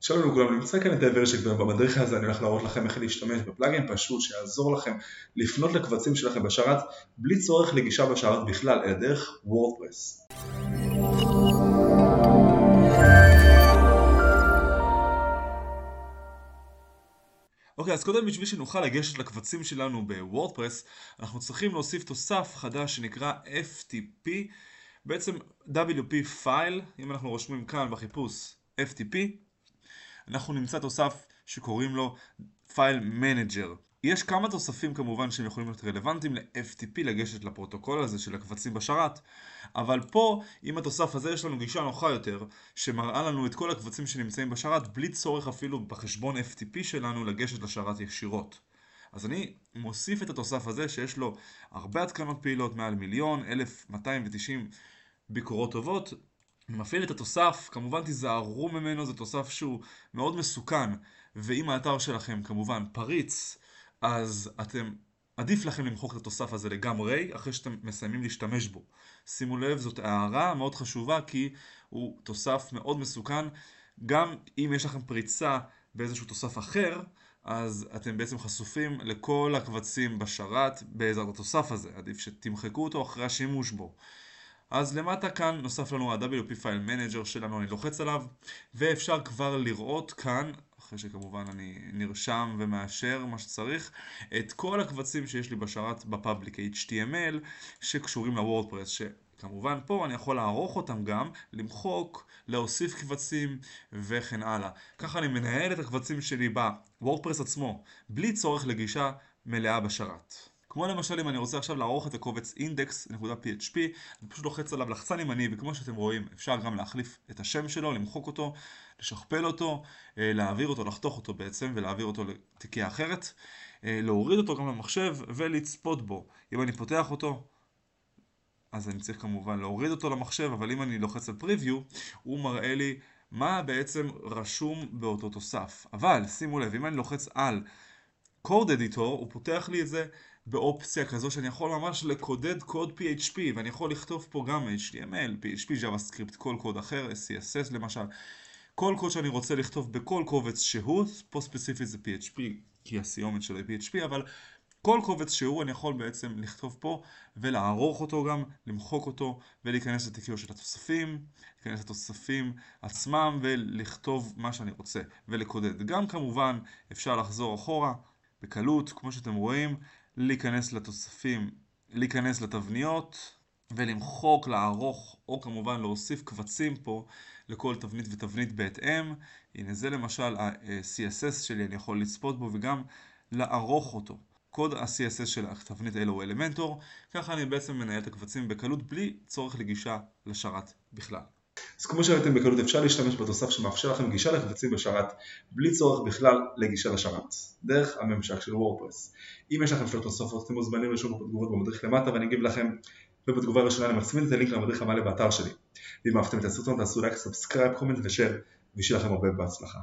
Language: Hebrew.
שלום לכולם, נמצא כאן את הוורשק ובמדריך הזה אני הולך להראות לכם איך להשתמש בפלאגין פשוט שיעזור לכם לפנות לקבצים שלכם בשרת בלי צורך לגישה בשרת בכלל, אלא דרך וורדפרס. אוקיי, אז קודם בשביל שנוכל לגשת לקבצים שלנו בוורדפרס, אנחנו צריכים להוסיף תוסף חדש שנקרא FTP, בעצם WP File, אם אנחנו רושמים כאן בחיפוש FTP, אנחנו נמצא תוסף שקוראים לו File Manager. יש כמה תוספים כמובן שהם יכולים להיות רלוונטיים ל-FTP לגשת לפרוטוקול הזה של הקבצים בשרת אבל פה עם התוסף הזה יש לנו גישה נוחה יותר שמראה לנו את כל הקבצים שנמצאים בשרת בלי צורך אפילו בחשבון FTP שלנו לגשת לשרת ישירות אז אני מוסיף את התוסף הזה שיש לו הרבה התקנות פעילות מעל מיליון, 1290 ביקורות טובות מפעיל את התוסף, כמובן תיזהרו ממנו, זה תוסף שהוא מאוד מסוכן ואם האתר שלכם כמובן פריץ אז אתם, עדיף לכם למחוק את התוסף הזה לגמרי אחרי שאתם מסיימים להשתמש בו. שימו לב, זאת הערה מאוד חשובה כי הוא תוסף מאוד מסוכן. גם אם יש לכם פריצה באיזשהו תוסף אחר, אז אתם בעצם חשופים לכל הקבצים בשרת בעזרת התוסף הזה. עדיף שתמחקו אותו אחרי השימוש בו. אז למטה כאן נוסף לנו ה-WP File Manager שלנו, אני לוחץ עליו, ואפשר כבר לראות כאן אחרי שכמובן אני נרשם ומאשר מה שצריך, את כל הקבצים שיש לי בשרת בפאבליק HTML שקשורים לוורדפרס, שכמובן פה אני יכול לערוך אותם גם, למחוק, להוסיף קבצים וכן הלאה. ככה אני מנהל את הקבצים שלי בוורדפרס עצמו, בלי צורך לגישה מלאה בשרת. כמו למשל אם אני רוצה עכשיו לערוך את הקובץ index.php אני פשוט לוחץ עליו לחצן ימני וכמו שאתם רואים אפשר גם להחליף את השם שלו, למחוק אותו, לשכפל אותו, אה, להעביר אותו, לחתוך אותו בעצם ולהעביר אותו לתיקייה אחרת, אה, להוריד אותו גם למחשב ולצפות בו. אם אני פותח אותו אז אני צריך כמובן להוריד אותו למחשב אבל אם אני לוחץ על preview הוא מראה לי מה בעצם רשום באותו תוסף. אבל שימו לב אם אני לוחץ על code editor הוא פותח לי את זה באופציה כזו שאני יכול ממש לקודד קוד PHP ואני יכול לכתוב פה גם HTML, PHP, JavaScript, כל קוד אחר, CSS למשל כל קוד שאני רוצה לכתוב בכל קובץ שהוא, פה ספציפית זה PHP כי הסיומת שלו היא PHP אבל כל קובץ שהוא אני יכול בעצם לכתוב פה ולערוך אותו גם, למחוק אותו ולהיכנס לתיקיו של התוספים, להיכנס לתוספים עצמם ולכתוב מה שאני רוצה ולקודד. גם כמובן אפשר לחזור אחורה בקלות כמו שאתם רואים להיכנס לתוספים, להיכנס לתבניות ולמחוק, לערוך או כמובן להוסיף קבצים פה לכל תבנית ותבנית בהתאם. הנה זה למשל ה-CSS שלי, אני יכול לצפות בו וגם לערוך אותו. קוד ה-CSS של התבנית Hello Elementor, ככה אני בעצם מנהל את הקבצים בקלות בלי צורך לגישה לשרת בכלל. אז כמו שראיתם בקלות אפשר להשתמש בתוסף שמאפשר לכם גישה לקבצים בשרת בלי צורך בכלל לגישה לשרת, דרך הממשק של וורדפרס. אם יש לכם שאלות נוספות אתם מוזמנים לשאול בתגובות במדריך למטה ואני אגיב לכם ובתגובה הראשונה אני מצמיד את הלינק למדריך המלא באתר שלי. ואם אהבתם את הסרטון תעשו לייק, subscribe, comment ו share ושיהיה לכם הרבה בהצלחה.